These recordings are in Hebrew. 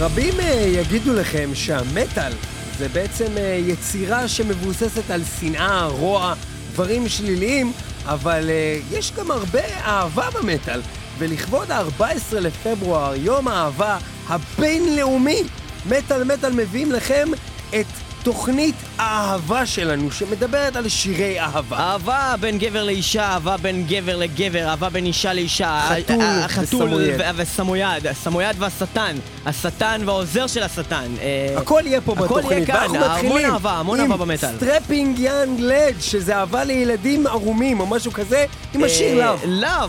רבים אה, יגידו לכם שהמטאל זה בעצם אה, יצירה שמבוססת על שנאה, רוע, דברים שליליים, אבל אה, יש גם הרבה אהבה במטאל. ולכבוד ה-14 לפברואר, יום האהבה הבינלאומי, מטאל מטאל מביאים לכם את תוכנית האהבה שלנו, שמדברת על שירי אהבה. אהבה בין גבר לאישה, אהבה בין גבר לגבר, אהבה בין אישה לאישה. חתול ה- ה- החתול וסמויד. הסמויד והשטן. השטן והעוזר של השטן. אה, הכל יהיה פה הכל בתוכנית, יהיה כאן, המון אהבה, המון אהבה במטאל. עם Strapping Young Lad, שזה אהבה לילדים ערומים או משהו כזה, עם השיר אה, Love.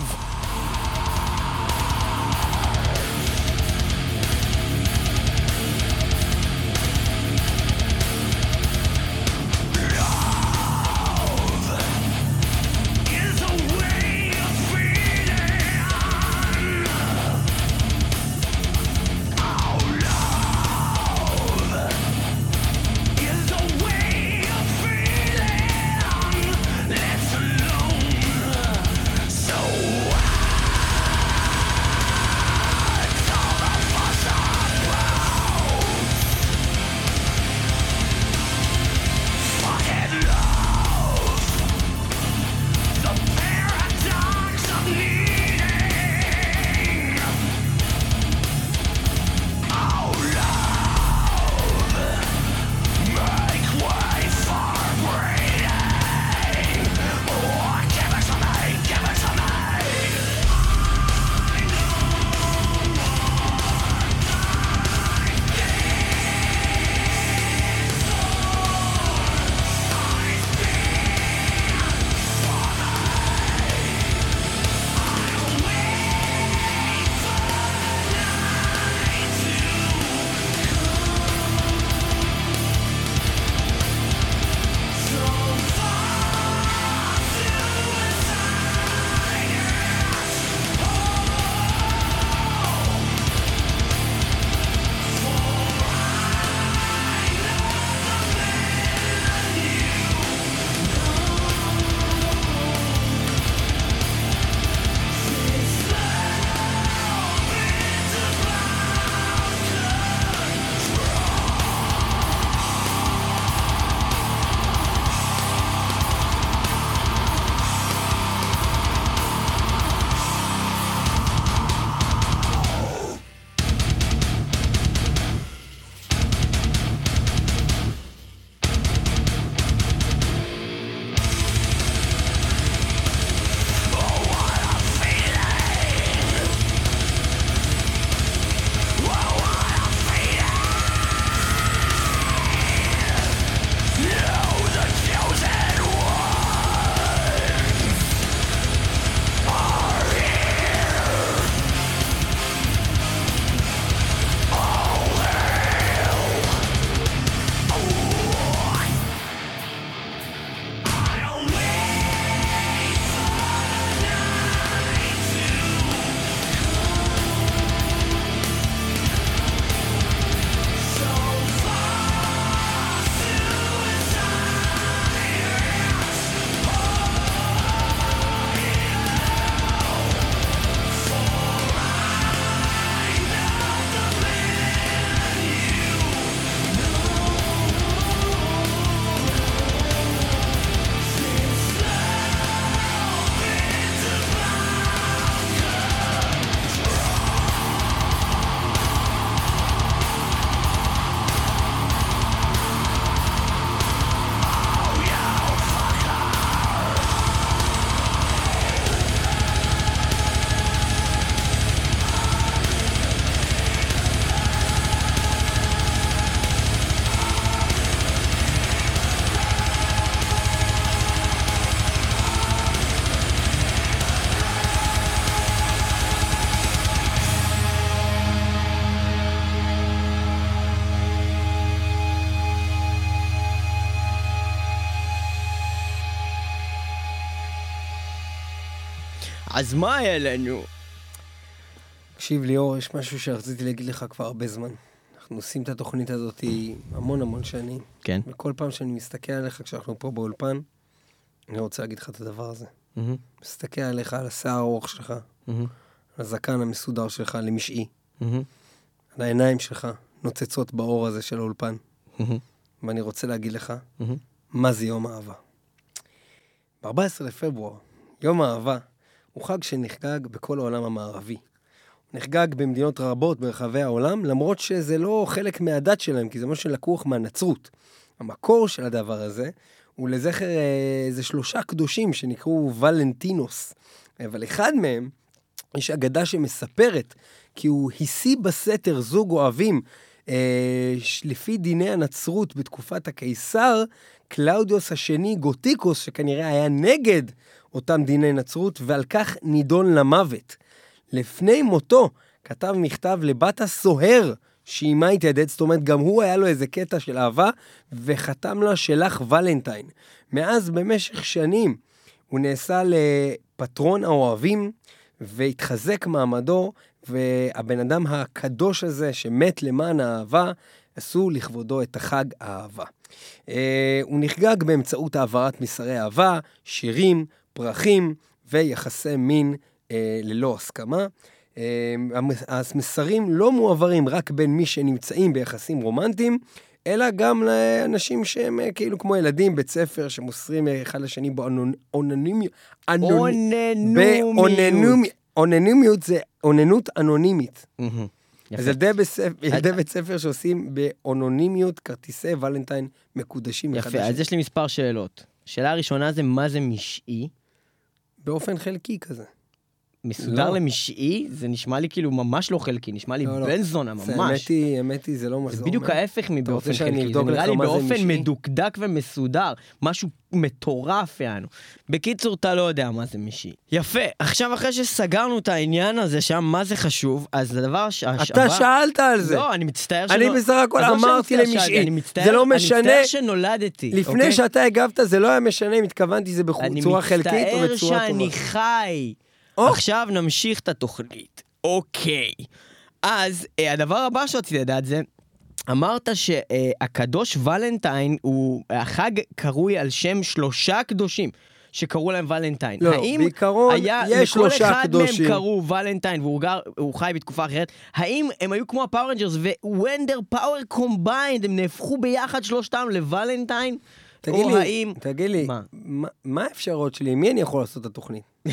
אז מה היה לנו? תקשיב ליאור, יש משהו שרציתי להגיד לך כבר הרבה זמן. אנחנו עושים את התוכנית הזאת המון המון שנים. כן. וכל פעם שאני מסתכל עליך כשאנחנו פה באולפן, אני רוצה להגיד לך את הדבר הזה. מהמם, מסתכל עליך, על השיער הארוך שלך, מהמם, על הזקן המסודר שלך למשעי. מהמם. על העיניים שלך נוצצות באור הזה של האולפן, ואני רוצה להגיד לך, מה זה יום אהבה. ב-14 לפברואר, יום האהבה, הוא חג שנחגג בכל העולם המערבי. הוא נחגג במדינות רבות ברחבי העולם, למרות שזה לא חלק מהדת שלהם, כי זה משהו שלקוח מהנצרות. המקור של הדבר הזה הוא לזכר אה, איזה שלושה קדושים שנקראו ולנטינוס. אבל אחד מהם, יש אגדה שמספרת כי הוא השיא בסתר זוג אוהבים אה, לפי דיני הנצרות בתקופת הקיסר, קלאודיוס השני גותיקוס, שכנראה היה נגד אותם דיני נצרות, ועל כך נידון למוות. לפני מותו כתב מכתב לבת הסוהר שעימה התיידד, זאת אומרת, גם הוא היה לו איזה קטע של אהבה, וחתם לה שלך ולנטיין. מאז במשך שנים הוא נעשה לפטרון האוהבים, והתחזק מעמדו, והבן אדם הקדוש הזה, שמת למען האהבה, עשו לכבודו את החג האהבה. אה, הוא נחגג באמצעות העברת מסרי אהבה, שירים, פרחים ויחסי מין אה, ללא הסכמה. אה, המסרים לא מועברים רק בין מי שנמצאים ביחסים רומנטיים, אלא גם לאנשים שהם אה, כאילו כמו ילדים, בית ספר, שמוסרים אחד לשני באונונימיות. אוננומיות. אוננומיות זה אוננות אנונימית. אז ילדי בית ספר שעושים באונונימיות כרטיסי ולנטיין מקודשים. יפה, אז יש לי מספר שאלות. שאלה ראשונה זה מה זה משעי? באופן חלקי כזה. מסודר לא. למשעי, זה נשמע לי כאילו ממש לא חלקי, נשמע לי לא, בן לא. זונה ממש. האמת היא, האמת היא, זה לא מה זה בדיוק ההפך מבאופן חלקי, זה נראה לי באופן מדוקדק ומסודר, משהו מטורף יענו. בקיצור, אתה לא יודע מה זה משעי. יפה, עכשיו אחרי שסגרנו את העניין הזה שם, מה זה חשוב, אז הדבר ש... אתה שאלת על זה. לא, אני מצטער שלא... אני בסך הכל אמרתי למשעי, זה לא משנה... אני מצטער שנולדתי. לפני אוקיי? שאתה הגבת, זה לא היה משנה אם התכוונתי זה בצורה חלקית או בצורה טובה. אני מצטער שאני חי. Oh. עכשיו נמשיך את התוכנית. אוקיי. אז אה, הדבר הבא שרציתי לדעת זה, אמרת שהקדוש ולנטיין הוא, החג קרוי על שם שלושה קדושים. שקראו להם ולנטיין. לא, האם בעיקרון היה, יש שלושה קדושים. לכל אחד מהם קראו ולנטיין והוא גר, חי בתקופה אחרת, האם הם היו כמו ו-When their power combined הם נהפכו ביחד שלושתם לוולנטיין? תגיד לי, האם... תגיד לי, מה? מה, מה האפשרות שלי? מי אני יכול לעשות את התוכנית?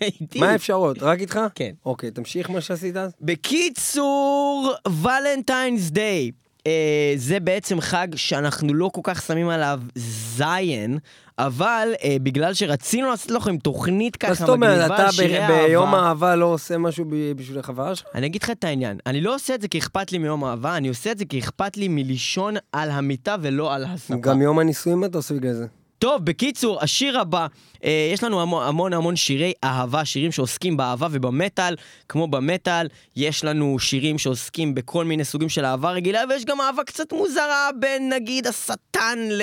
איתי. מה האפשרות? רק איתך? כן. אוקיי, תמשיך מה שעשית אז. בקיצור, ולנטיינס דיי. אה, זה בעצם חג שאנחנו לא כל כך שמים עליו זין, אבל אה, בגלל שרצינו לעשות לכם תוכנית ככה מגניבה, שירי אהבה... מה זאת אומרת, אתה ביום אהבה לא עושה משהו בשביל החברה שלך? אני אגיד לך את העניין, אני לא עושה את זה כי אכפת לי מיום אהבה, אני עושה את זה כי אכפת לי מלישון על המיטה ולא על הספה. גם יום הנישואים אתה עושה בגלל זה. טוב, בקיצור, השיר הבא, אה, יש לנו המון, המון המון שירי אהבה, שירים שעוסקים באהבה ובמטאל, כמו במטאל, יש לנו שירים שעוסקים בכל מיני סוגים של אהבה רגילה, ויש גם אהבה קצת מוזרה בין נגיד השטן ל,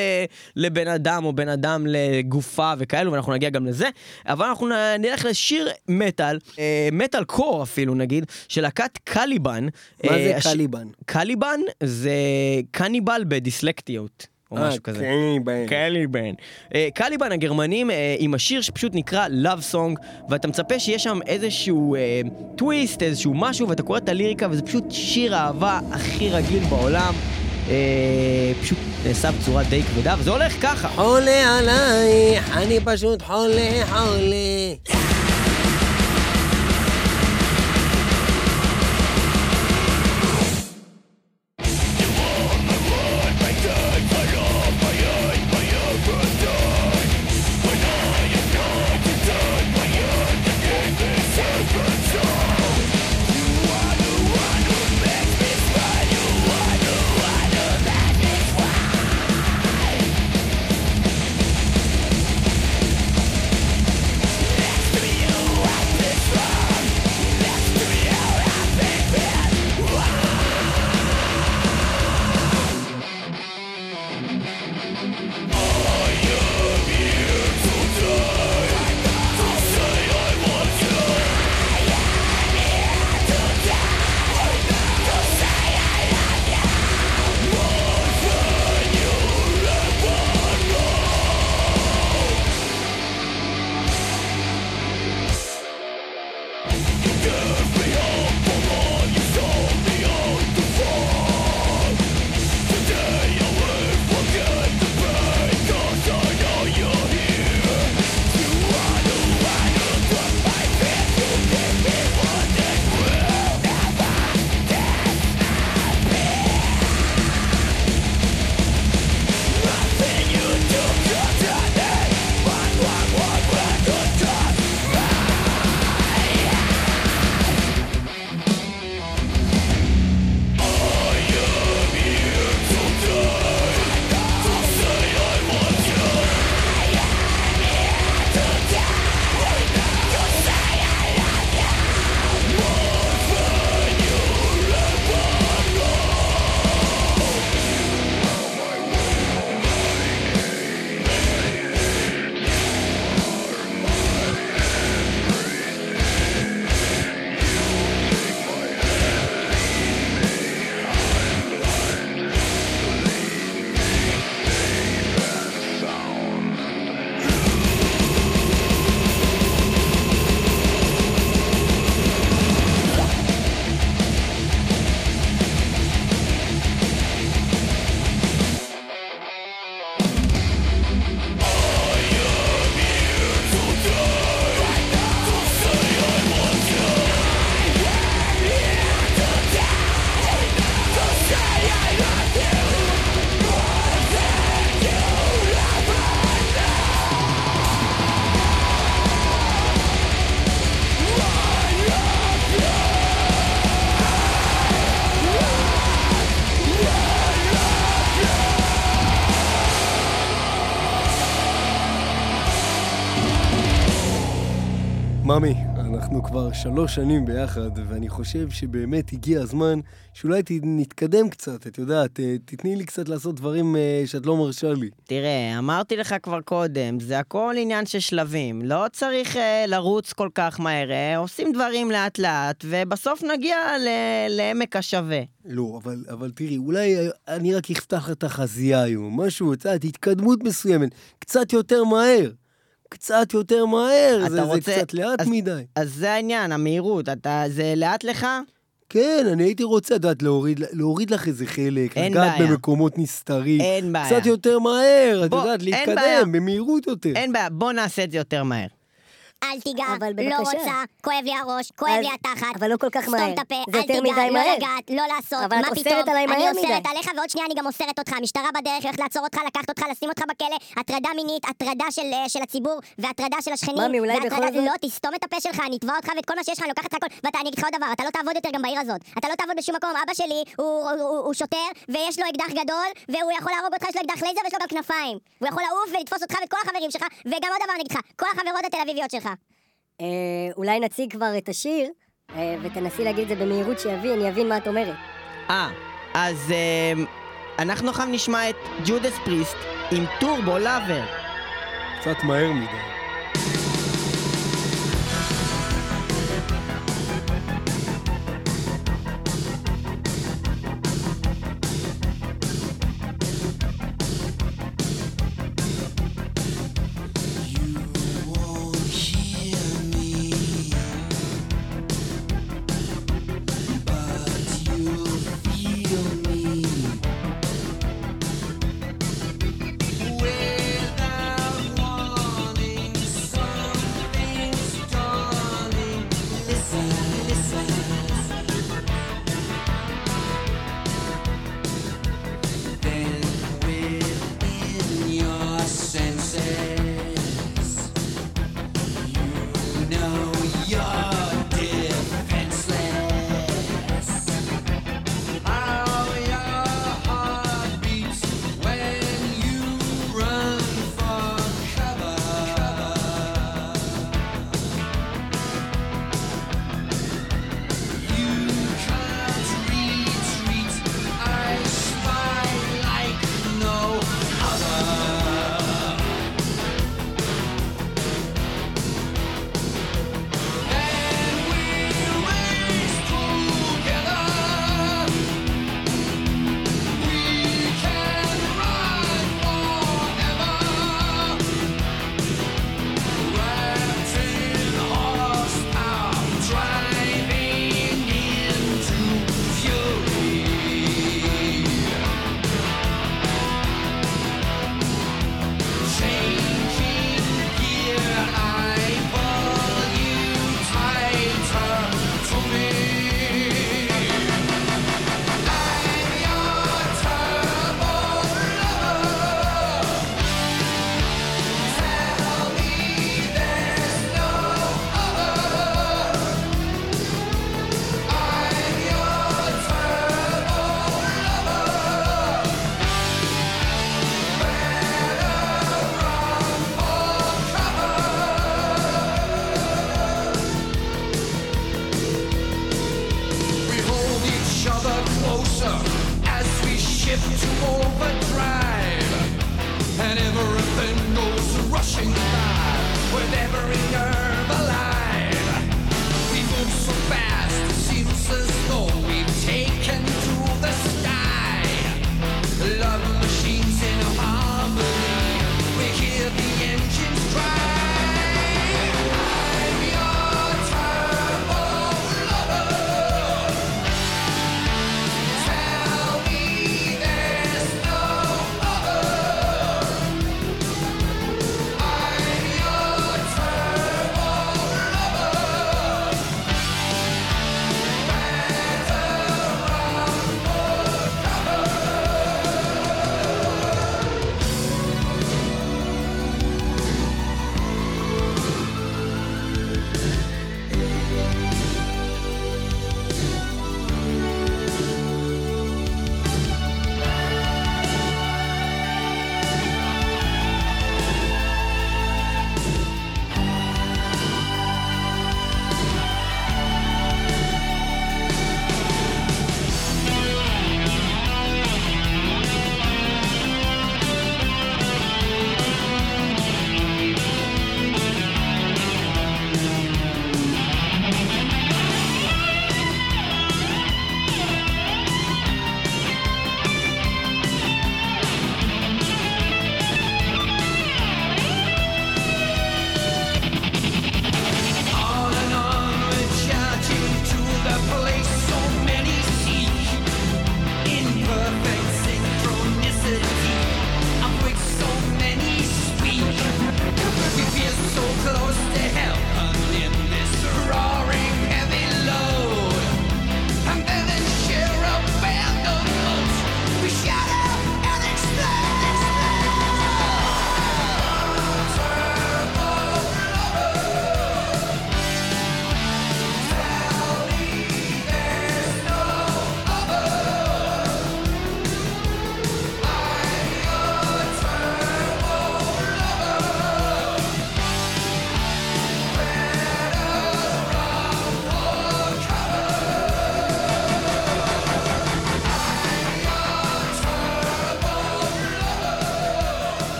לבן אדם, או בן אדם לגופה וכאלו, ואנחנו נגיע גם לזה, אבל אנחנו נלך לשיר מטאל, אה, מטאל קור אפילו נגיד, של להקת קליבן. מה אה, זה הש... קליבן? קליבן זה קניבל בדיסלקטיות. או 아, אה, משהו כזה. קליבן. קליבן. אה, קליבן הגרמנים אה, עם השיר שפשוט נקרא Love Song, ואתה מצפה שיש שם איזשהו טוויסט, איזשהו משהו, ואתה קורא את הליריקה, וזה פשוט שיר אהבה הכי רגיל בעולם. פשוט נעשה בצורה די כבדה, וזה הולך ככה. חולה עלייך, אני פשוט חולה, חולה. ממי, אנחנו כבר שלוש שנים ביחד, ואני חושב שבאמת הגיע הזמן שאולי נתקדם קצת, את יודעת, אה, תתני לי קצת לעשות דברים אה, שאת לא מרשה לי. תראה, אמרתי לך כבר קודם, זה הכל עניין של שלבים. לא צריך אה, לרוץ כל כך מהר, אה, עושים דברים לאט-לאט, ובסוף נגיע ל- לעמק השווה. לא, אבל, אבל תראי, אולי אה, אני רק אפתח את החזייה היום, משהו, את יודעת, התקדמות מסוימת, קצת יותר מהר. קצת יותר מהר, זה, רוצה- זה קצת לאט אז- מדי. אז זה העניין, המהירות. אתה, זה לאט לך? כן, אני הייתי רוצה, את יודעת, להוריד, להוריד לך איזה חלק, אין לגעת בעיה. במקומות נסתרים. אין בעיה. קצת יותר מהר, את יודעת. להתקדם במהירות יותר. אין בעיה, בוא נעשה את זה יותר מהר. אל תיגע, אבל לא. רוצה, כואב לי הראש, כואב אז- לי התחת. אבל לא כל כך מהר. סתום את הפה, אל תיגע, לא מהר. לגעת, לא לעשות, אבל מה את פתאום? אוסרת עליי מהר אני מדי. אוסרת עליך ועוד שנייה אני גם אוסרת אותך. המשטרה בדרך הולכת לעצור אותך, לקחת אותך, לשים אותך בכלא, הטרדה מינית, הטרדה של, אה, של הציבור והטרדה של השכנים. ממי, אולי והטרדה- בכל זאת- לא, תסתום את הפה שלך, אני אתבע אותך ואת כל מה שיש לך, אני לוקחת לך הכל. ואתה, אני אגיד לך עוד דבר, אתה לא תעבוד יותר גם בעיר הזאת. אתה לא תעבוד בשום מקום. אבא שלי הוא, הוא, הוא, הוא שוטר, ויש לו אקדח גדול, והוא יכול להרוג אותך, יש לו אקדח לייזר ויש לו גם כנפיים. הוא יכול לעוף ולתפוס אותך ואת כל החברים שלך, וגם עוד דבר אני אגיד לך, כל החברות התל אביביות שלך. אה, אולי נציג כבר את השיר, אה, ותנסי להגיד את זה במהירות שיבין, אני אבין מה את אומרת. אה, אז אה, אנחנו עכשיו נשמע את ג'ודס פריסט עם טורבו לאבר. קצת מהר מדי.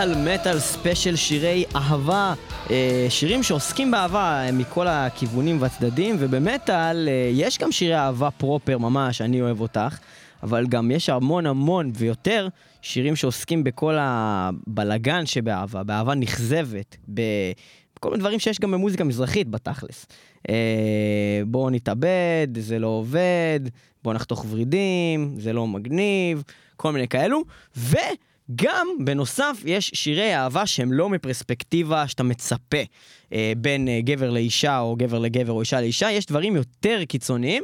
מטאל, מטאל special שירי אהבה, אה, שירים שעוסקים באהבה אה, מכל הכיוונים והצדדים, ובמטאל אה, יש גם שירי אהבה proper ממש, אני אוהב אותך, אבל גם יש המון המון ויותר שירים שעוסקים בכל הבלגן שבאהבה, באהבה נכזבת, בכל מיני דברים שיש גם במוזיקה מזרחית בתכלס. בואו נתאבד, זה לא עובד, בואו נחתוך ורידים, זה לא מגניב, כל מיני כאלו, ו... גם, בנוסף, יש שירי אהבה שהם לא מפרספקטיבה שאתה מצפה אה, בין אה, גבר לאישה או גבר לגבר או אישה לאישה, יש דברים יותר קיצוניים.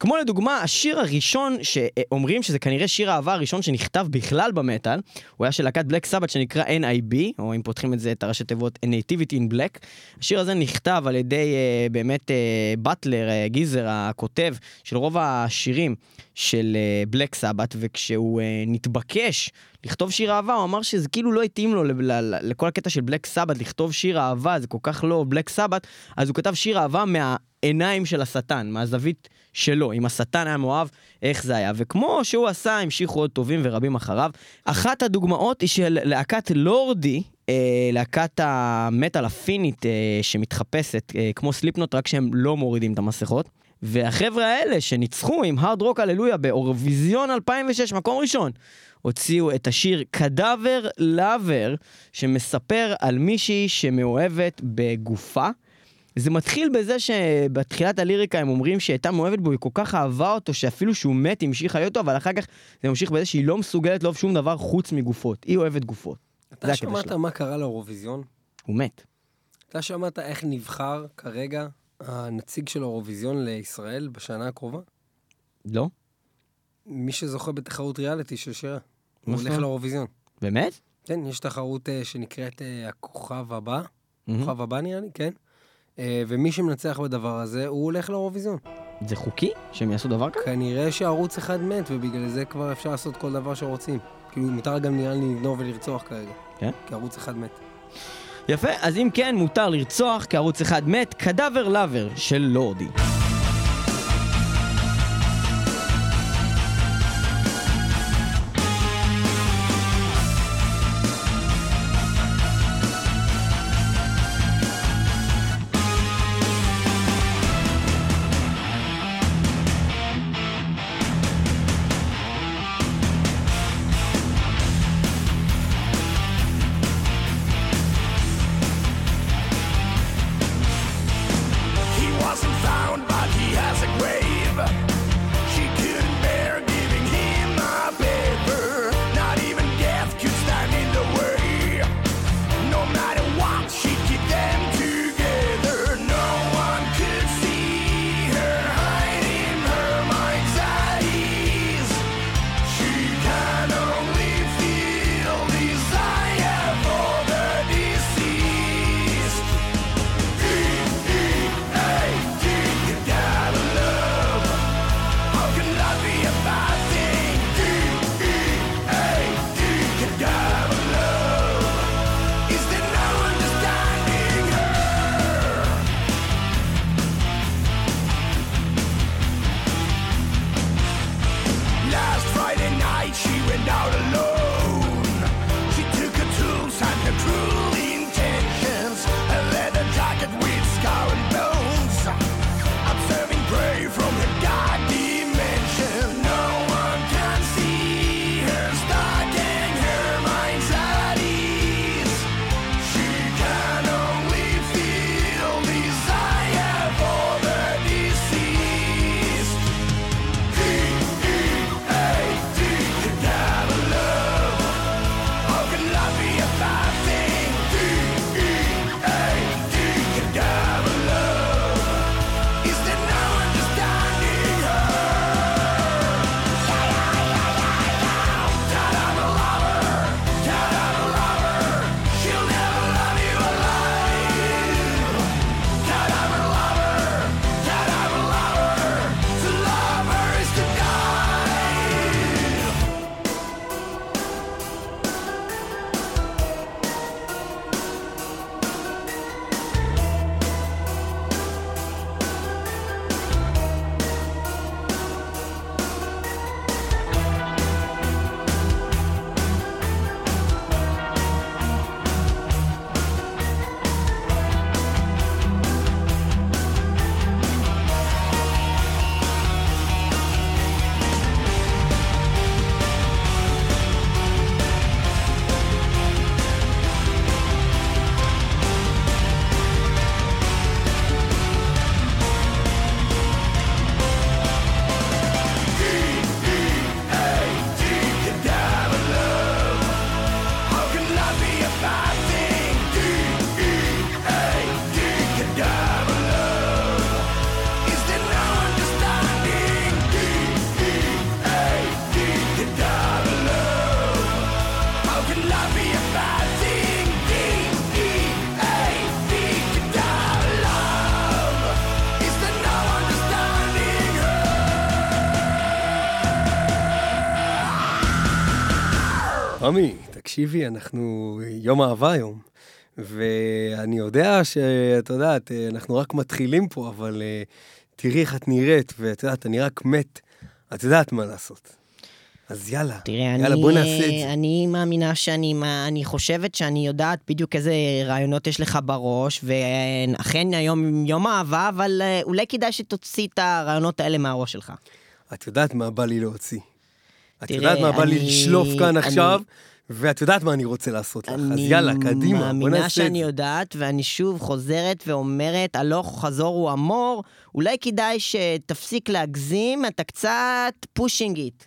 כמו לדוגמה, השיר הראשון שאומרים שזה כנראה שיר האהבה הראשון שנכתב בכלל במטאל, הוא היה של להקת בלק סבת שנקרא NIB, או אם פותחים את זה, את הראשי תיבות Nativity in Black. השיר הזה נכתב על ידי uh, באמת באטלר, uh, גיזר, הכותב של רוב השירים של בלק uh, סבת, וכשהוא uh, נתבקש לכתוב שיר אהבה, הוא אמר שזה כאילו לא התאים לו לכל הקטע של בלק סבת, לכתוב שיר אהבה, זה כל כך לא בלק סבת, אז הוא כתב שיר אהבה מהעיניים של השטן, מהזווית שלו. אם השטן היה מאוהב, איך זה היה. וכמו שהוא עשה, המשיכו עוד טובים ורבים אחריו. אחת הדוגמאות היא של להקת לורדי, אה, להקת המטאל הפינית אה, שמתחפשת, אה, כמו סליפנוט, רק שהם לא מורידים את המסכות. והחבר'ה האלה שניצחו עם הארד רוק הללויה באורוויזיון 2006, מקום ראשון, הוציאו את השיר קדאבר לאבר, שמספר על מישהי שמאוהבת בגופה. זה מתחיל בזה שבתחילת הליריקה הם אומרים שהיא הייתה מאוהבת בו, היא כל כך אהבה אותו, שאפילו שהוא מת היא המשיכה להיות אותו, אבל אחר כך זה ממשיך בזה שהיא לא מסוגלת לאהוב שום דבר חוץ מגופות. היא אוהבת גופות. אתה שמעת מה קרה לאירוויזיון? הוא מת. אתה שמעת איך נבחר כרגע הנציג של האירוויזיון לישראל בשנה הקרובה? לא. מי שזוכה בתחרות ריאליטי של שירה. הוא הולך לאירוויזיון. באמת? כן, יש תחרות uh, שנקראת uh, הכוכב הבא. הכוכב הבא נראה לי, כן. Uh, ומי שמנצח בדבר הזה, הוא הולך לאירוויזיון. זה חוקי שהם יעשו דבר כזה? כנראה שערוץ אחד מת, ובגלל זה כבר אפשר לעשות כל דבר שרוצים. כאילו, מותר גם נראה לי לגנוב ולרצוח כרגע. כן? כי ערוץ אחד מת. יפה, אז אם כן, מותר לרצוח, כי ערוץ אחד מת, קדאבר לאבר של לורדי. תקשיבי, אנחנו יום אהבה היום. ואני יודע שאת יודעת, אנחנו רק מתחילים פה, אבל אה, תראי איך את נראית, ואת יודעת, אני רק מת. את יודעת מה לעשות. אז יאללה, תראה, יאללה, אני, בוא נעשה את זה. אני מאמינה שאני, אני חושבת שאני יודעת בדיוק איזה רעיונות יש לך בראש, ואכן היום יום אהבה, אבל אה, אולי כדאי שתוציא את הרעיונות האלה מהראש שלך. את יודעת מה בא לי להוציא. את תראה, יודעת מה בא לי אני- לשלוף כאן אני- עכשיו, ואת יודעת מה אני רוצה לעשות לך. אז אני יאללה, קדימה, בוא מאמינה נעשה את שאני זה. יודעת, ואני שוב חוזרת ואומרת, הלוך חזור הוא אמור, אולי כדאי שתפסיק להגזים, אתה קצת pushing it.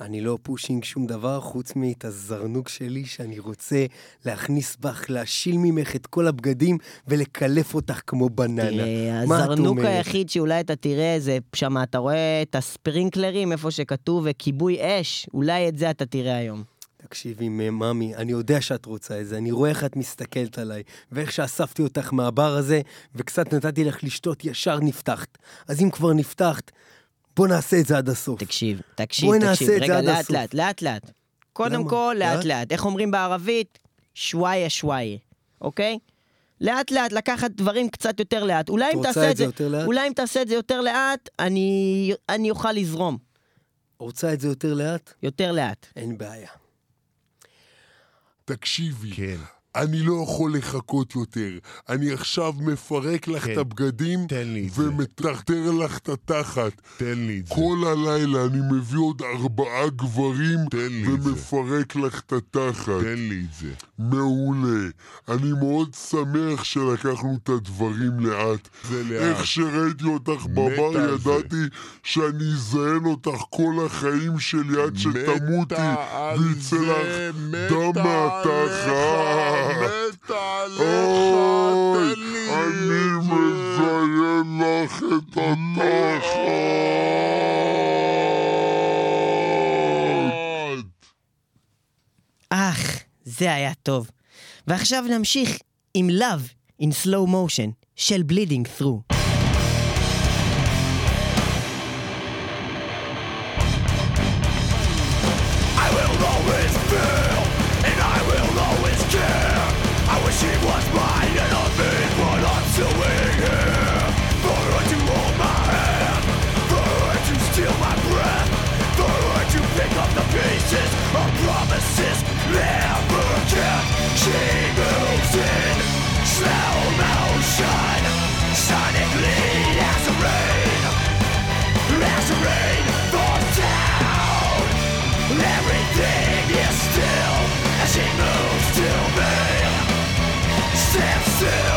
אני לא pushing שום דבר חוץ מאת הזרנוק שלי שאני רוצה להכניס בך, להשיל ממך את כל הבגדים ולקלף אותך כמו בננה. תראה, הזרנוק? היחיד שאולי אתה תראה זה שם, אתה רואה את הספרינקלרים, איפה שכתוב כיבוי אש, אולי את זה אתה תראה היום. תקשיבי, ממי, אני יודע שאת רוצה את זה, אני רואה איך את מסתכלת עליי, ואיך שאספתי אותך מהבר הזה, וקצת נתתי לך לשתות, ישר נפתחת. אז אם כבר נפתחת, בוא נעשה את זה עד הסוף. תקשיב, תקשיב, בואי תקשיב, נעשה את זה רגע, לאט. לאט, לאט לאט. קודם למה? כל, לאט לאט? לאט. איך אומרים בערבית? שוואיה שוואיה, אוקיי? לאט לאט, לקחת דברים קצת יותר לאט. אולי אם תעשה את זה, יותר לאט? אולי אם תעשה את זה יותר לאט, אני אני אוכל לזרום. רוצה את זה יותר לאט? יותר לאט. אין בעיה. תקשיבי, כן. אני לא יכול לחכות יותר. אני עכשיו מפרק לך כן. את הבגדים. ומטרטר לך את התחת. תן לי את זה. כל הלילה אני מביא עוד ארבעה גברים. ומפרק לך את התחת. תן לי את זה. מעולה. אני מאוד שמח שלקחנו את הדברים לאט. זה לאט. איך שראיתי אותך בבר זה. ידעתי שאני אזיין אותך כל החיים שלי עד שתמותי ויצא לך דם מהתחת. מתה עליך, אוי, תן לי אני. מזיין לך את התחת. אך, זה היה טוב. ועכשיו נמשיך עם Love in Slow Motion של Bleeding Through. Sun, sonically down Everything is still as he moves to me. Still.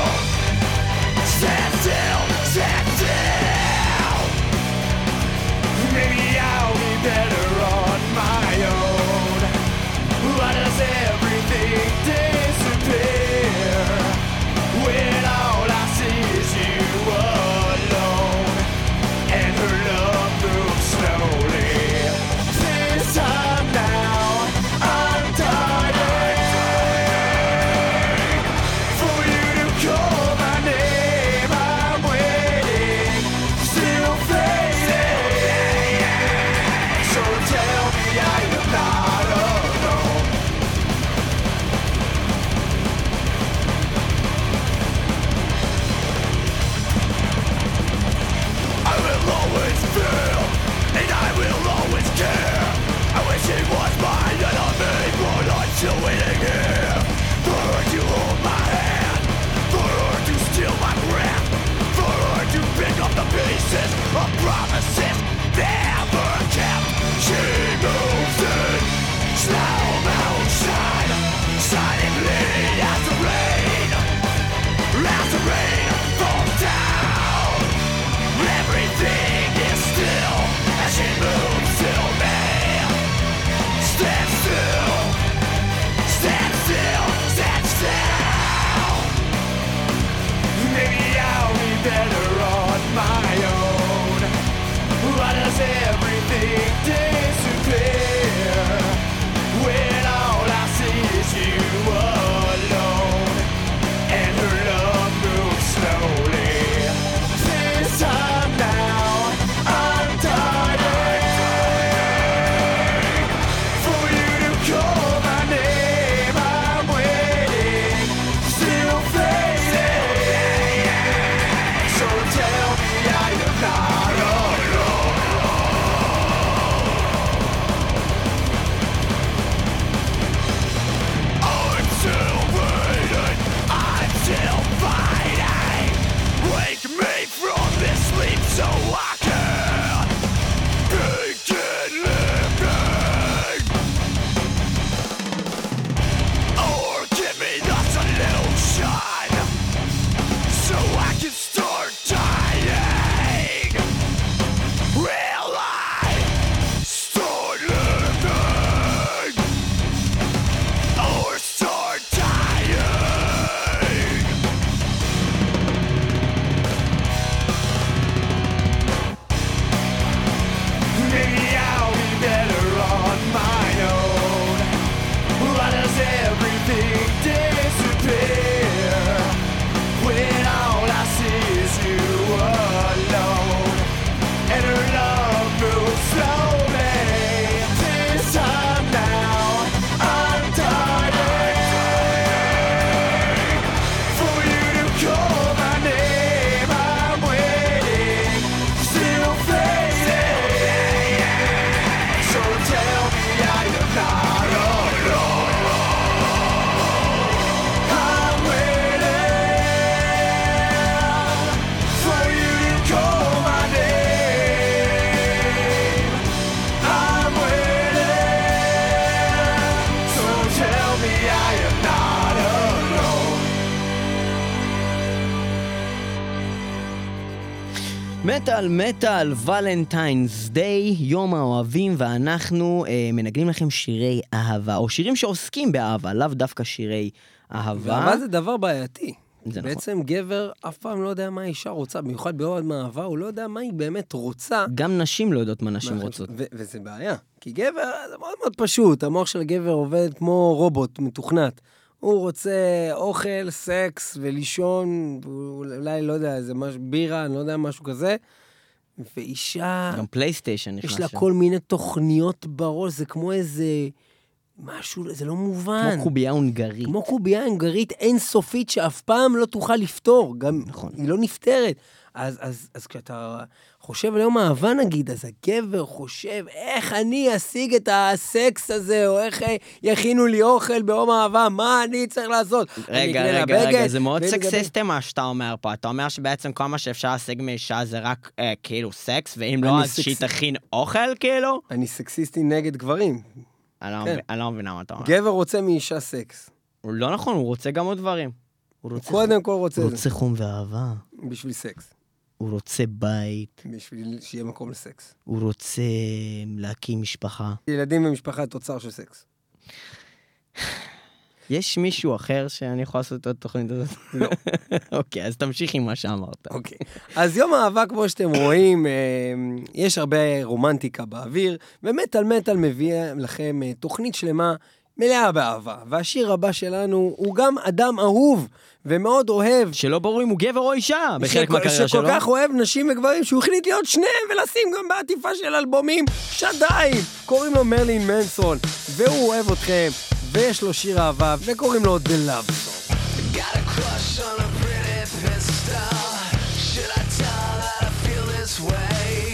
מטאל, מטאל, ולנטיינס דיי, יום האוהבים, ואנחנו אה, מנגנים לכם שירי אהבה, או שירים שעוסקים באהבה, לאו דווקא שירי אהבה. ואהבה זה דבר בעייתי. זה נכון. בעצם גבר אף פעם לא יודע מה האישה רוצה, במיוחד באוהד מאהבה, הוא לא יודע מה היא באמת רוצה. גם נשים לא יודעות מה נשים מה- רוצות. ו- וזה בעיה. כי גבר, זה מאוד מאוד פשוט, המוח של הגבר עובד כמו רובוט מתוכנת. הוא רוצה אוכל, סקס ולישון, אולי, לא יודע, איזה משהו, בירה, אני לא יודע, משהו כזה. ואישה, גם פלייסטיישן נכנס יש לה שם. כל מיני תוכניות בראש, זה כמו איזה משהו, זה לא מובן. כמו קובייה הונגרית. כמו קובייה הונגרית אינסופית שאף פעם לא תוכל לפתור, גם נכון. היא לא נפתרת. אז, אז, אז כשאתה חושב על יום אהבה נגיד, אז הגבר חושב, איך אני אשיג את הסקס הזה, או איך יכינו לי אוכל ביום אהבה, מה אני צריך לעשות? רגע, רגע, רגע, בגד, זה מאוד סקסיסטי מה שאתה אומר פה. אתה אומר שבעצם כל מה שאפשר להשיג מאישה זה רק אה, כאילו סקס, ואם לא, אז שהיא סקס- תכין אוכל, כאילו? אני סקסיסטי נגד גברים. אני לא כן. מבין- אני לא מבין אתה אומר. גבר רוצה מאישה סקס. הוא לא נכון, הוא רוצה גם עוד דברים. הוא הוא רוצה קודם כל רוצה הוא רוצה חום ואהבה. בשביל סקס. הוא רוצה בית. בשביל שיהיה מקום לסקס. הוא רוצה להקים משפחה. ילדים ומשפחה תוצר של סקס. יש מישהו אחר שאני יכול לעשות את התוכנית הזאת? לא. אוקיי, אז תמשיך עם מה שאמרת. אוקיי. אז יום האהבה, כמו שאתם רואים, אה, יש הרבה רומנטיקה באוויר, ומטאל מטאל מביא לכם אה, תוכנית שלמה מלאה באהבה. והשיר הבא שלנו הוא גם אדם אהוב ומאוד אוהב. שלא ברור אם הוא גבר או אישה בחלק מהקריירה שלו. שכל כך אוהב נשים וגברים, שהוא החליט להיות שניהם ולשים גם בעטיפה של אלבומים שדיים. קוראים לו מרלין מנסון, והוא אוהב אתכם, ויש לו שיר אהבה, וקוראים לו The Love Song. Got a crush on a pretty pistol. Should I tell her that I feel this way?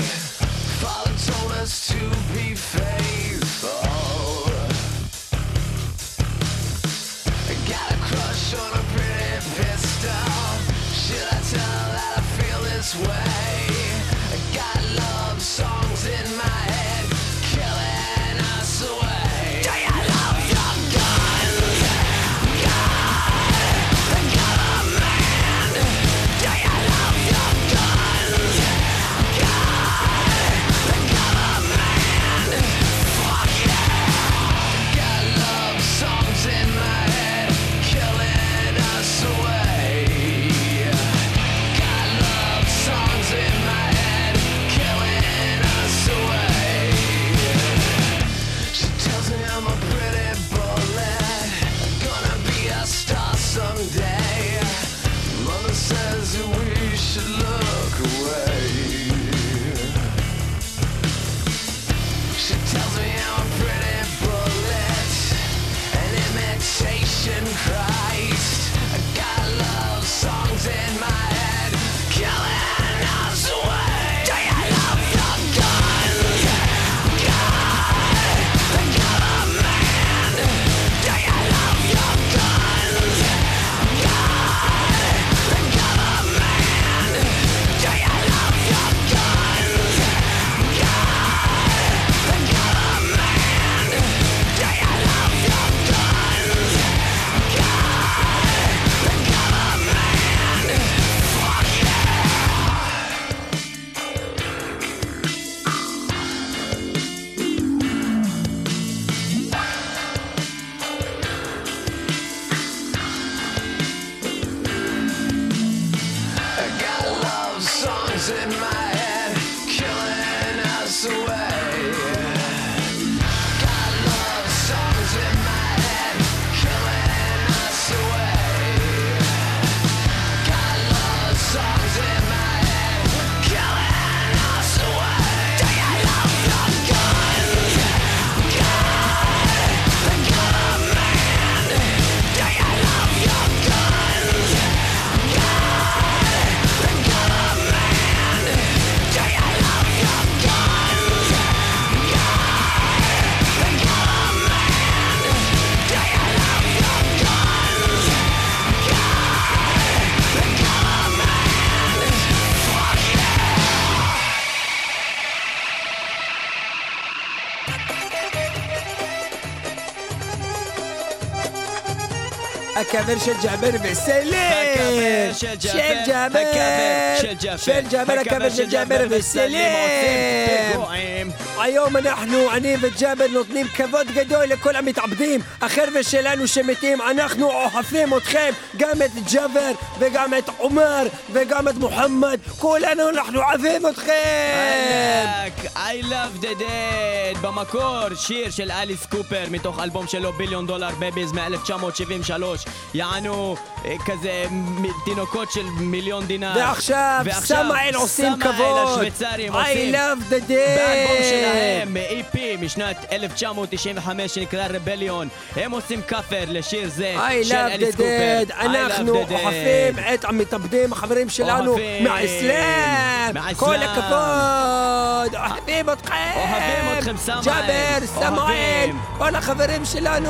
Father told us to be faithful. הכבר של ג'אבר וסלם! הכבר של ג'אבר, של ג'אבר! הכבר של ג'אבר, של היום אנחנו, אני וג'אבר נותנים כבוד גדול לכל המתאבדים החבר'ה שלנו שמתים, אנחנו אוהבים אתכם גם את ג'אבר וגם את עומר וגם את מוחמד כולנו אנחנו אוהבים אתכם! I love the dead, במקור שיר של אליס קופר מתוך אלבום שלו ביליון דולר בביז מ-1973 יענו אה, כזה תינוקות של מיליון דינר ועכשיו סמאל עושים סמאל כבוד! השוויצרים I עושים love the day! שלהם, EP משנת 1995 שנקרא רבליון הם עושים כאפר לשיר זה I של אליס קופר אנחנו. אוהבים את המתאבדים, החברים שלנו. מהאסלאם! כל הכבוד! אוהבים אתכם! אוהבים אתכם, סמאל. ג'אבר, סמואל. כל החברים שלנו!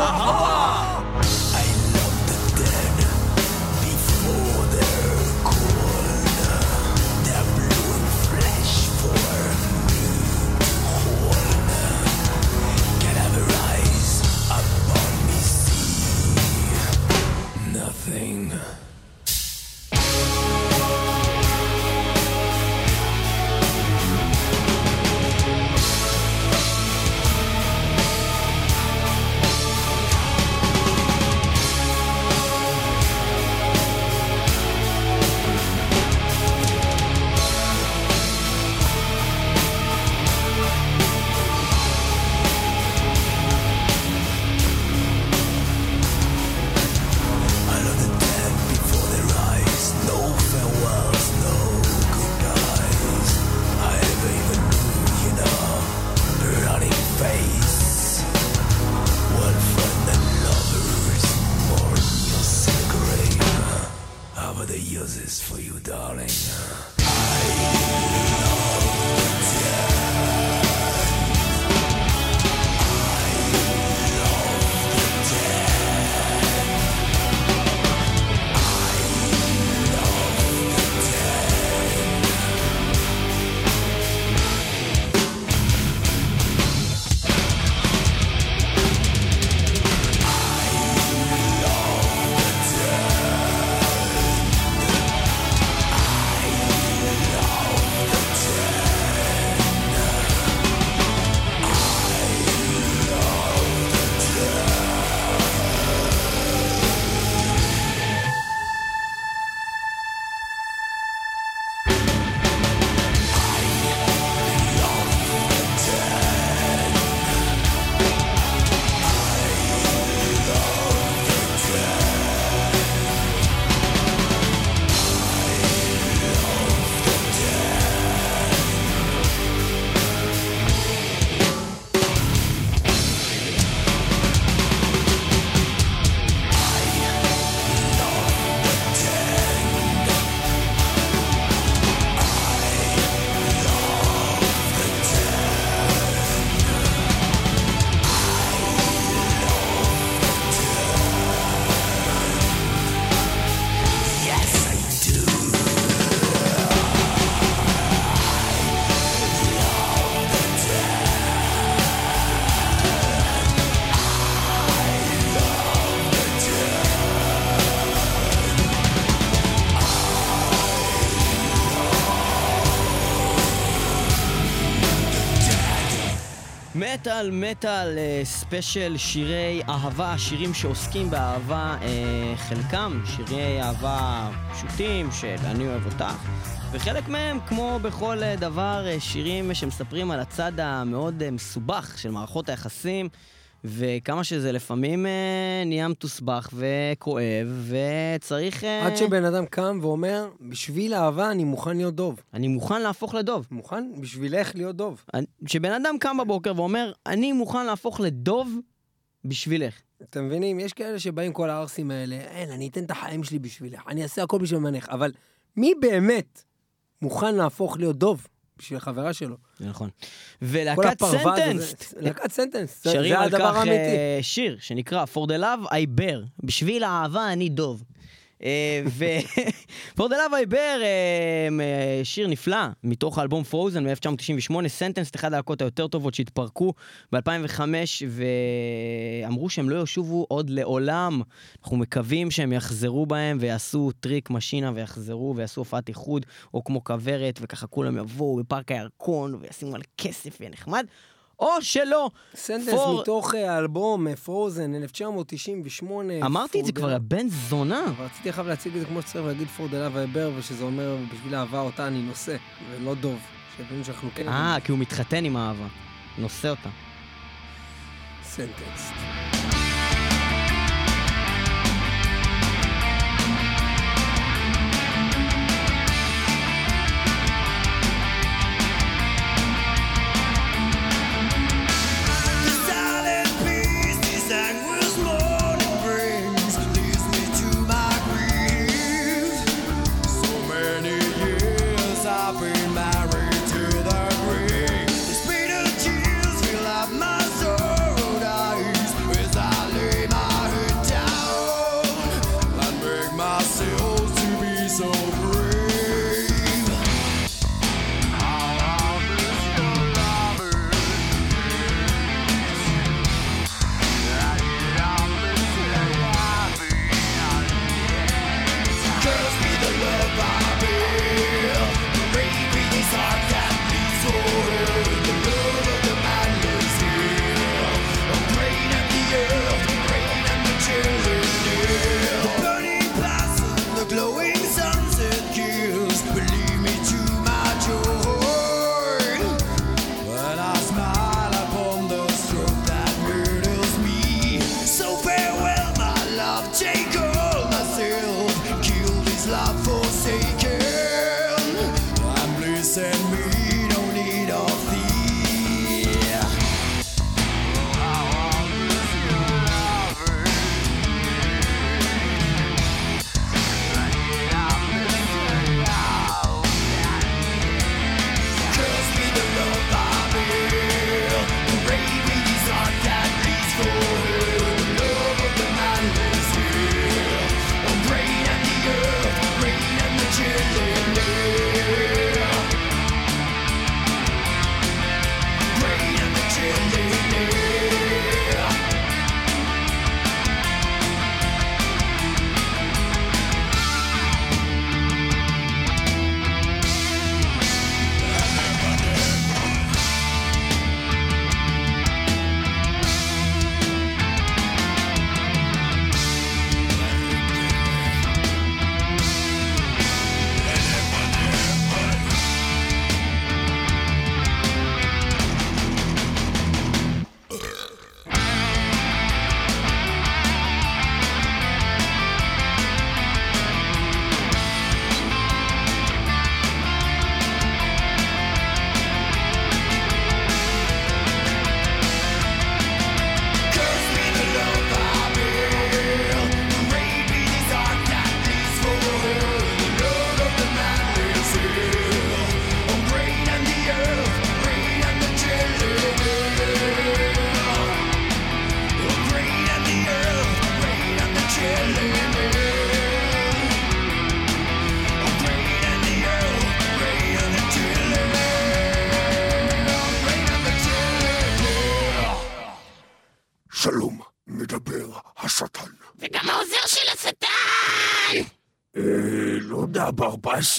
מטאל, מטאל, אה, ספיישל שירי אהבה, שירים שעוסקים באהבה, אה, חלקם שירי אהבה פשוטים של אני אוהב אותך, וחלק מהם, כמו בכל אה, דבר, אה, שירים שמספרים על הצד המאוד מסובך של מערכות היחסים, וכמה שזה לפעמים אה, נהיה מתוסבך וכואב, וצריך... אה, עד שבן אדם קם ואומר, בשביל אהבה אני מוכן להיות דוב. אני מוכן להפוך לדוב. מוכן בשבילך להיות דוב. אני- שבן אדם קם בבוקר ואומר, אני מוכן להפוך לדוב בשבילך. אתם מבינים? יש כאלה שבאים כל הערסים האלה, אין, אני אתן את החיים שלי בשבילך, אני אעשה הכל בשביל מנך, אבל מי באמת מוכן להפוך להיות דוב בשביל החברה שלו? זה נכון. ולהקת Sentenced, להקת סנטנס, זה, שרים זה על הדבר כך האמיתי. שיר שנקרא For the Love I Bear, בשביל האהבה אני דוב. ו For the Love I Bear, שיר נפלא, מתוך האלבום Frozen מ-1998, Sentenced, אחת הלהקות היותר טובות שהתפרקו ב-2005, ואמרו שהם לא ישובו עוד לעולם. אנחנו מקווים שהם יחזרו בהם ויעשו טריק משינה ויחזרו ויעשו הופעת איחוד, או כמו כוורת, וככה כולם יבואו בפארק הירקון וישימו על כסף ויהיה נחמד. או שלא. Sentenced for- מתוך אה, האלבום Frozen, 1998. אמרתי את זה כבר, the- הבן זונה. אבל רציתי חייב להציג את זה כמו שצריך להגיד For the Love I Bear, ושזה אומר בשביל אהבה אותה אני נושא, ולא דוב. שיבינו שאנחנו כן אה, כי הוא מתחתן עם האהבה. נושא אותה. סנטנס.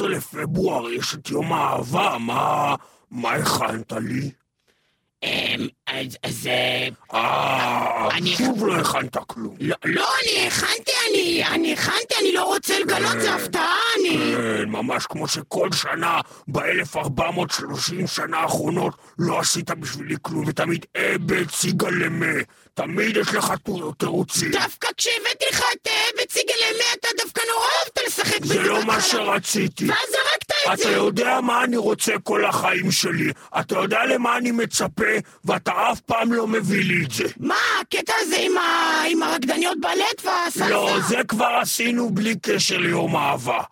ב-14 לפברואר יש את יום האהבה, מה... מה הכנת לי? אמ, אז, אז אה, אה, שוב לא הכנת כלום. לא, לא, אני הכנתי, אני, אני הכנתי, אני לא רוצה לגלות, זה הפתעה, אני... כן, ממש כמו שכל שנה ב-1430 שנה האחרונות לא עשית בשבילי כלום, ותמיד אה בציגה למה. תמיד יש לך תירוצים. דווקא כשהבאתי לך את בציגל למי, אתה דווקא נורא אהבת לשחק זה לא מה. שרציתי. ואז זרקת את אתה זה. יודע מה אני רוצה כל החיים שלי. אתה יודע למה אני מצפה, ואתה אף פעם לא מביא לי את זה. מה, הקטע הזה. עם הרקדניות בלט והסלסה? לא, זה כבר עשינו בלי קשר ליום אהבה.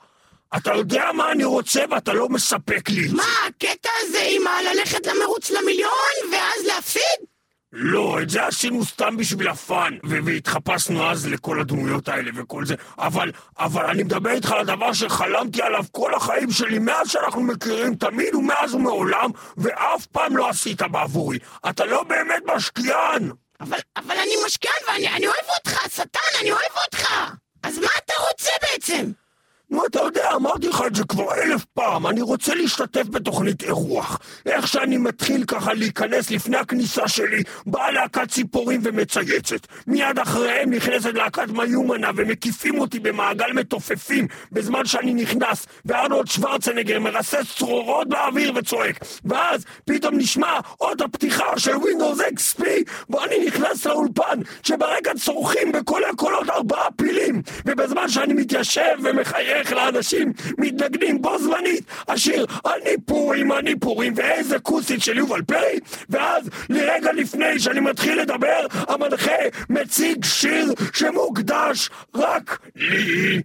אתה יודע מה אני רוצה ואתה לא מספק לי את זה. מה, הקטע הזה עם ה... ללכת למרוץ למיליון ואז להפסיד? לא, את זה עשינו סתם בשביל הפאן, והתחפשנו אז לכל הדמויות האלה וכל זה, אבל, אבל אני מדבר איתך על הדבר שחלמתי עליו כל החיים שלי, מאז שאנחנו מכירים, תמיד ומאז ומעולם, ואף פעם לא עשית בעבורי. אתה לא באמת משקיען! אבל, אבל אני משקיען ואני אני אוהב אותך, שטן, אני אוהב אותך! אז מה אתה רוצה בעצם? נו, אתה יודע, אמרתי לך את זה כבר אלף פעם, אני רוצה להשתתף בתוכנית אירוח. איך שאני מתחיל ככה להיכנס לפני הכניסה שלי, באה להקת ציפורים ומצייצת. מיד אחריהם נכנסת להקת מיומנה ומקיפים אותי במעגל מתופפים בזמן שאני נכנס, וארנולד שוורצנגר מרסס צרורות באוויר וצועק. ואז פתאום נשמע עוד הפתיחה של Windows XP, ואני נכנס לאולפן, שברקע צורכים בכל הקולות ארבעה פילים, ובזמן שאני מתיישב ומחייך לאנשים מתנגנים בו זמנית השיר אני פורים, אני פורים, ואיזה כוסית של יובל פרי, ואז לרגע לפני שאני מתחיל לדבר, המנחה מציג שיר שמוקדש רק לי.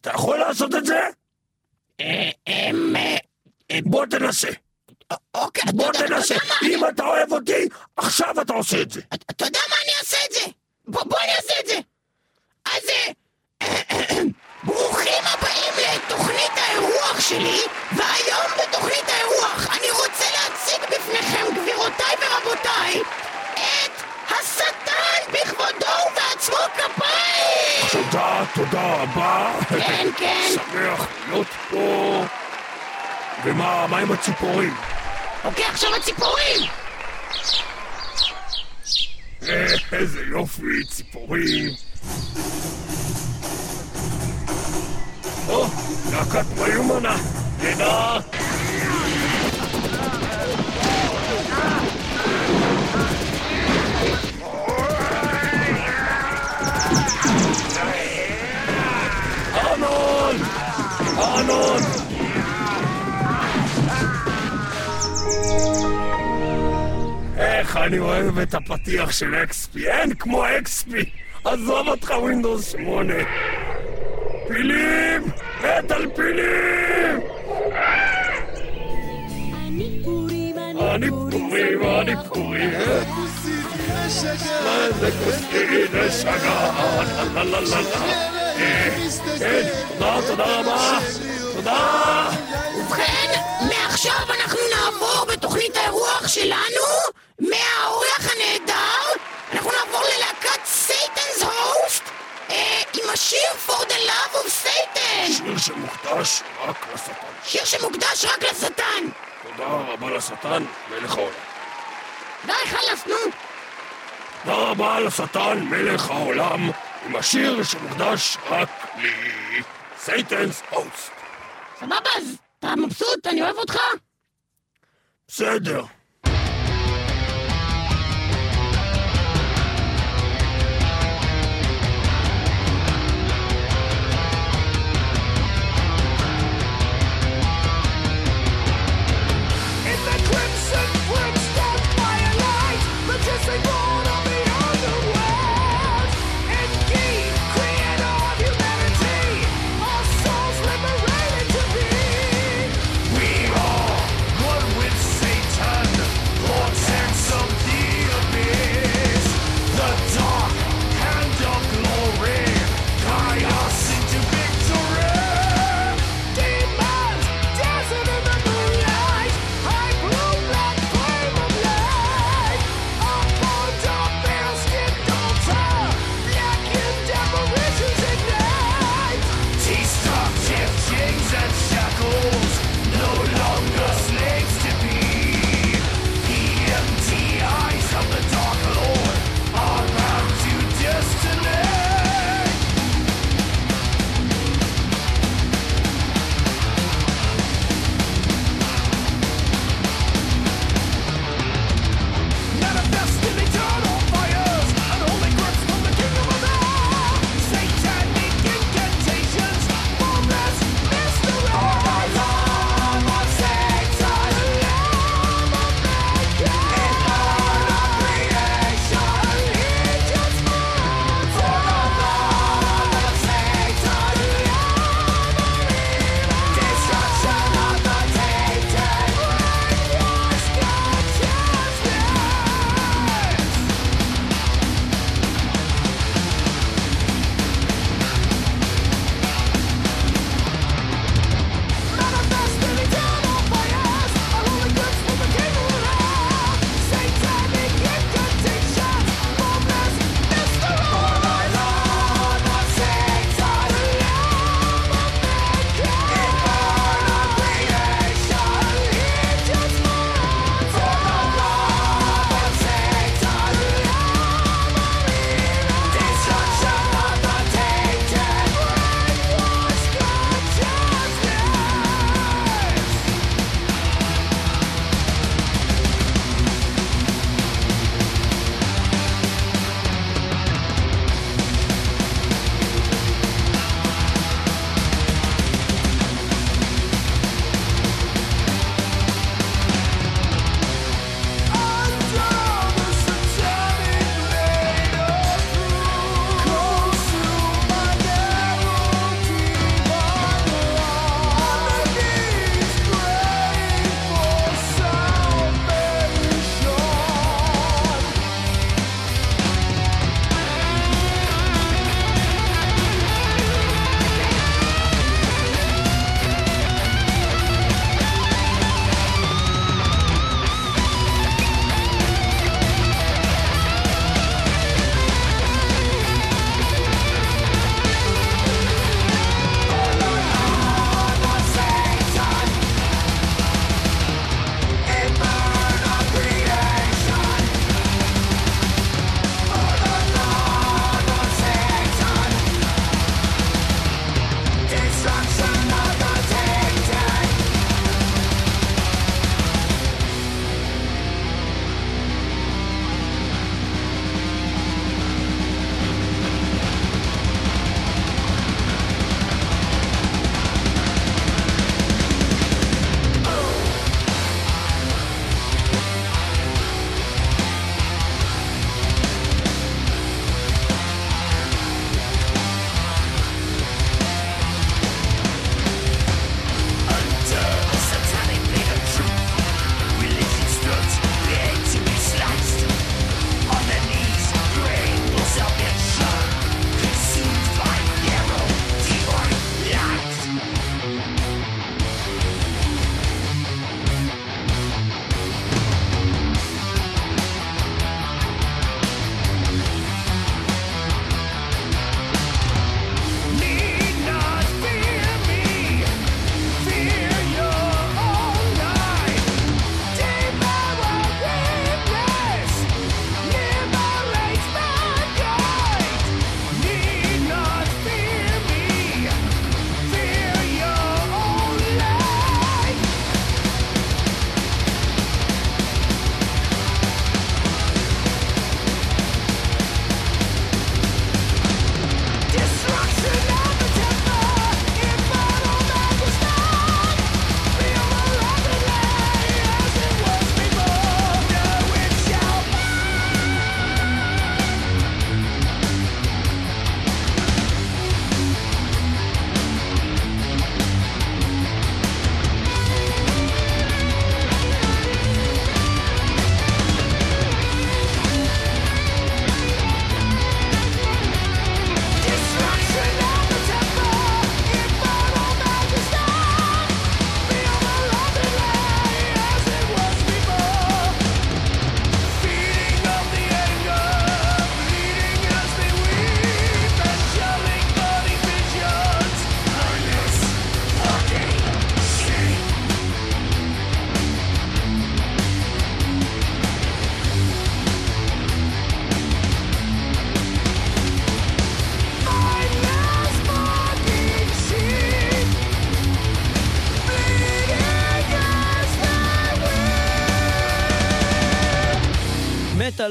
אתה יכול לעשות את זה? אה, אה, בוא תנסה. אוקיי, אתה בוא תנסה. אם אתה אוהב אותי, עכשיו אתה עושה את זה. אתה- יודע מה אני אעשה את זה? בוא, בוא אני אעשה את זה. אז שלי, והיום בתוכנית האירוח אני רוצה להציג בפניכם, גבירותיי ורבותיי, את השטן בכבודו ובעצמו כפיים! תודה, תודה רבה. כן, כן. שמח להיות פה. ומה מה עם הציפורים? אוקיי, עכשיו הציפורים! אה, איזה יופי, ציפורים. או, להקת מיומנה. נהדר. ארנון! ארנון! איך אני אוהב את הפתיח של אקספי, אין כמו אקספי! עזוב אותך ווינדוס 8! פילים! מת על פילים! אני פורים, אני פורים! מה זה כוסי נשגה? לה לה לה לה אה, כן, תודה, תודה רבה! תודה! ובכן, מעכשיו אנחנו נעבור בתוכנית האירוח שלנו, מהאורח הנהדר, השיר For the Love of Satan, שיר שמוקדש רק לשטן. שיר שמוקדש רק לשטן. תודה רבה לשטן, מלך העולם. די, חלאס, נו. תודה רבה לשטן, מלך העולם, עם השיר שמוקדש רק לי. סייטנס הוסט. סבבה, אז אתה מבסוט, אני אוהב אותך? בסדר.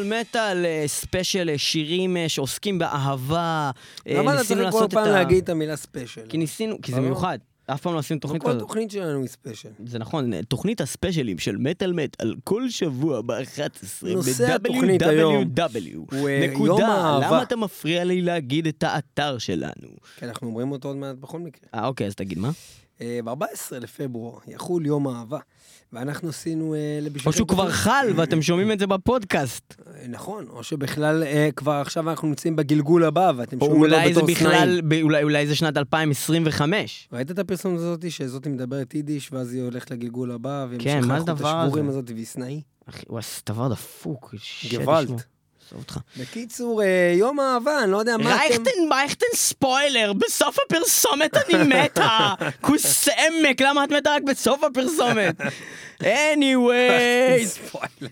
מטאל אה, special, אה, שירים אה, שעוסקים באהבה. אה, למה אתה צריך כל פעם להגיד את המילה special? כי ניסינו, כי זה. מיוחד. אף פעם לא עשינו תוכנית כל כזאת. תוכנית שלנו היא special. זה נכון, תוכנית הספיישלים של מטאל מטאל כל שבוע ב-11 נושא התוכנית היום ב-www. אה, נקודה. למה אתה מפריע לי להגיד את האתר שלנו? כי אנחנו אומרים אותו עוד מעט בכל מקרה. אה, אוקיי, אז תגיד מה? ב-14 לפברואר יחול יום האהבה, ואנחנו עשינו אה, לבשבילכם... או שהוא כבר חל ואתם שומעים את זה בפודקאסט. אה, נכון, או שבכלל אה, כבר עכשיו אנחנו נמצאים בגלגול הבא, ואתם שומעים אותו בתור בכלל, סנאים. ב- אולי- אולי זה שנת 2025. ראית את הפרסומת הזאת, שזאתי מדברת יידיש, ואז היא הולכת לגלגול הבא, והיא כן, לחוט הדבר השבורים? הזאת, והיא סנאי? אחי, וואי, זה דבר דפוק. גוואלד. עזוב אותך. בקיצור, אה, יום האהבה, אני לא יודע מה אתם... רייכטן, ספוילר, בסוף הפרסומת אני מתה! כוס עמק, למה את מתה רק בסוף הפרסומת? anyways,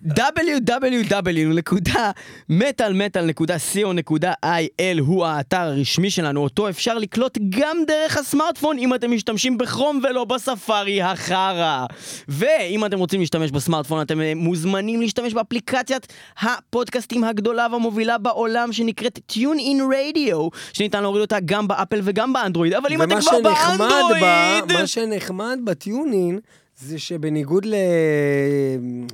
www.metalmetal.co.il הוא האתר הרשמי שלנו, אותו אפשר לקלוט גם דרך הסמארטפון אם אתם משתמשים בכרום ולא בספארי החרא. ואם אתם רוצים להשתמש בסמארטפון, אתם אה, מוזמנים להשתמש באפליקציית הפודקאסטים הגדולה והמובילה בעולם שנקראת Tune in Radio, שניתן להוריד אותה גם באפל וגם באנדרואיד, אבל אם אתם ומה כבר באנדרואיד... מה שנחמד בטיונין, זה שבניגוד ל...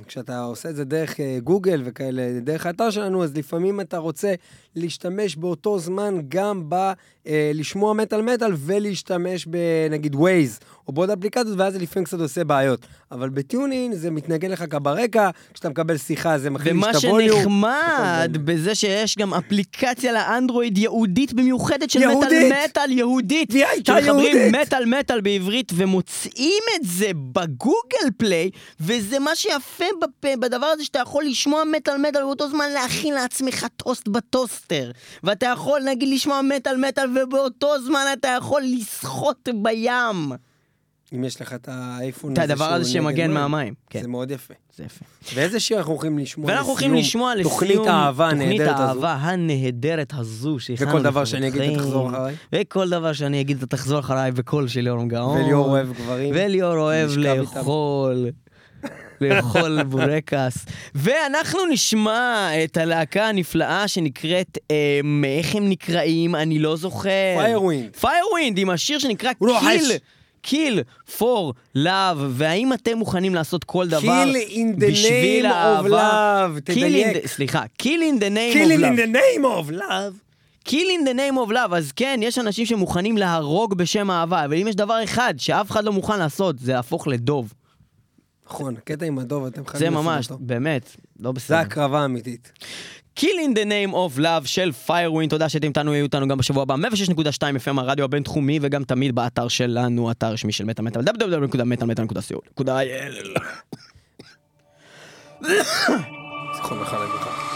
כשאתה עושה את זה דרך אה, גוגל וכאלה, דרך האתר שלנו, אז לפעמים אתה רוצה להשתמש באותו זמן גם ב... אה, לשמוע מטאל מטאל ולהשתמש בנגיד ווייז, או בעוד אפליקציות, ואז זה לפעמים קצת עושה בעיות. אבל בטיונין זה מתנגן לך ככה ברקע, כשאתה מקבל שיחה זה ומה את הווליום. שנחמד הכל בזה שיש גם אפליקציה לאנדרואיד ייעודית במיוחדת של יהודית! מטאל מטאל יהודית. והיא הייתה שמחברים יהודית! מטאל מטאל בעברית ומוצאים את זה בגוגל פליי, וזה מה שיפה בפ- בדבר הזה שאתה יכול לשמוע מטאל מטאל ובאותו זמן להכין לעצמך טוסט בטוסטר. ואתה יכול נגיד לשמוע מטאל מטאל ובאותו זמן אתה יכול לשחות בים. אם יש לך את האייפון את הדבר הזה שמגן מים. מהמים. כן, זה מאוד יפה. זה יפה. ואיזה שיר אנחנו הולכים לשמוע ואנחנו הולכים לסיום לשמוע לסיום תוכנית האהבה תוכנית הנהדרת הזו. האהבה הנהדרת הזו שהכנו וכל דבר שאני אגיד לכם. ותחזור אחריי. וכל דבר שאני אגיד אתה תחזור אחריי בקול של ליאור גאון. וליאור אוהב גברים. וליאור אוהב. לאכול. לאכול בורקס. ואנחנו נשמע את הלהקה הנפלאה שנקראת, אמ, איך הם נקראים? אני לא זוכר. Firewind. פיירווינד, עם השיר שנקרא קיל. קיל פור לאב, והאם אתם מוכנים לעשות כל דבר Kill in the בשביל name of האהבה? love, Kill in תדייק. סליחה, Kill in the name Kill of in love. the name of love. Kill in the name of love, אז כן, יש אנשים שמוכנים להרוג בשם אהבה, אבל אם יש דבר אחד שאף אחד לא מוכן לעשות, זה להפוך לדוב. נכון, הקטע עם הדוב, אתם זה חייבים לעשות ממש, אותו. באמת, לא זה בסדר. הקרבה האמיתית. Kill in the name of love של פיירווין, תודה שאתם איתנו, יהיו איתנו גם בשבוע הבא, 106.2 FM הרדיו הבינתחומי, וגם תמיד באתר שלנו, אתר רשמי של מטה מטה, www.מטאמטה.co.il. זיכרונך לברכה.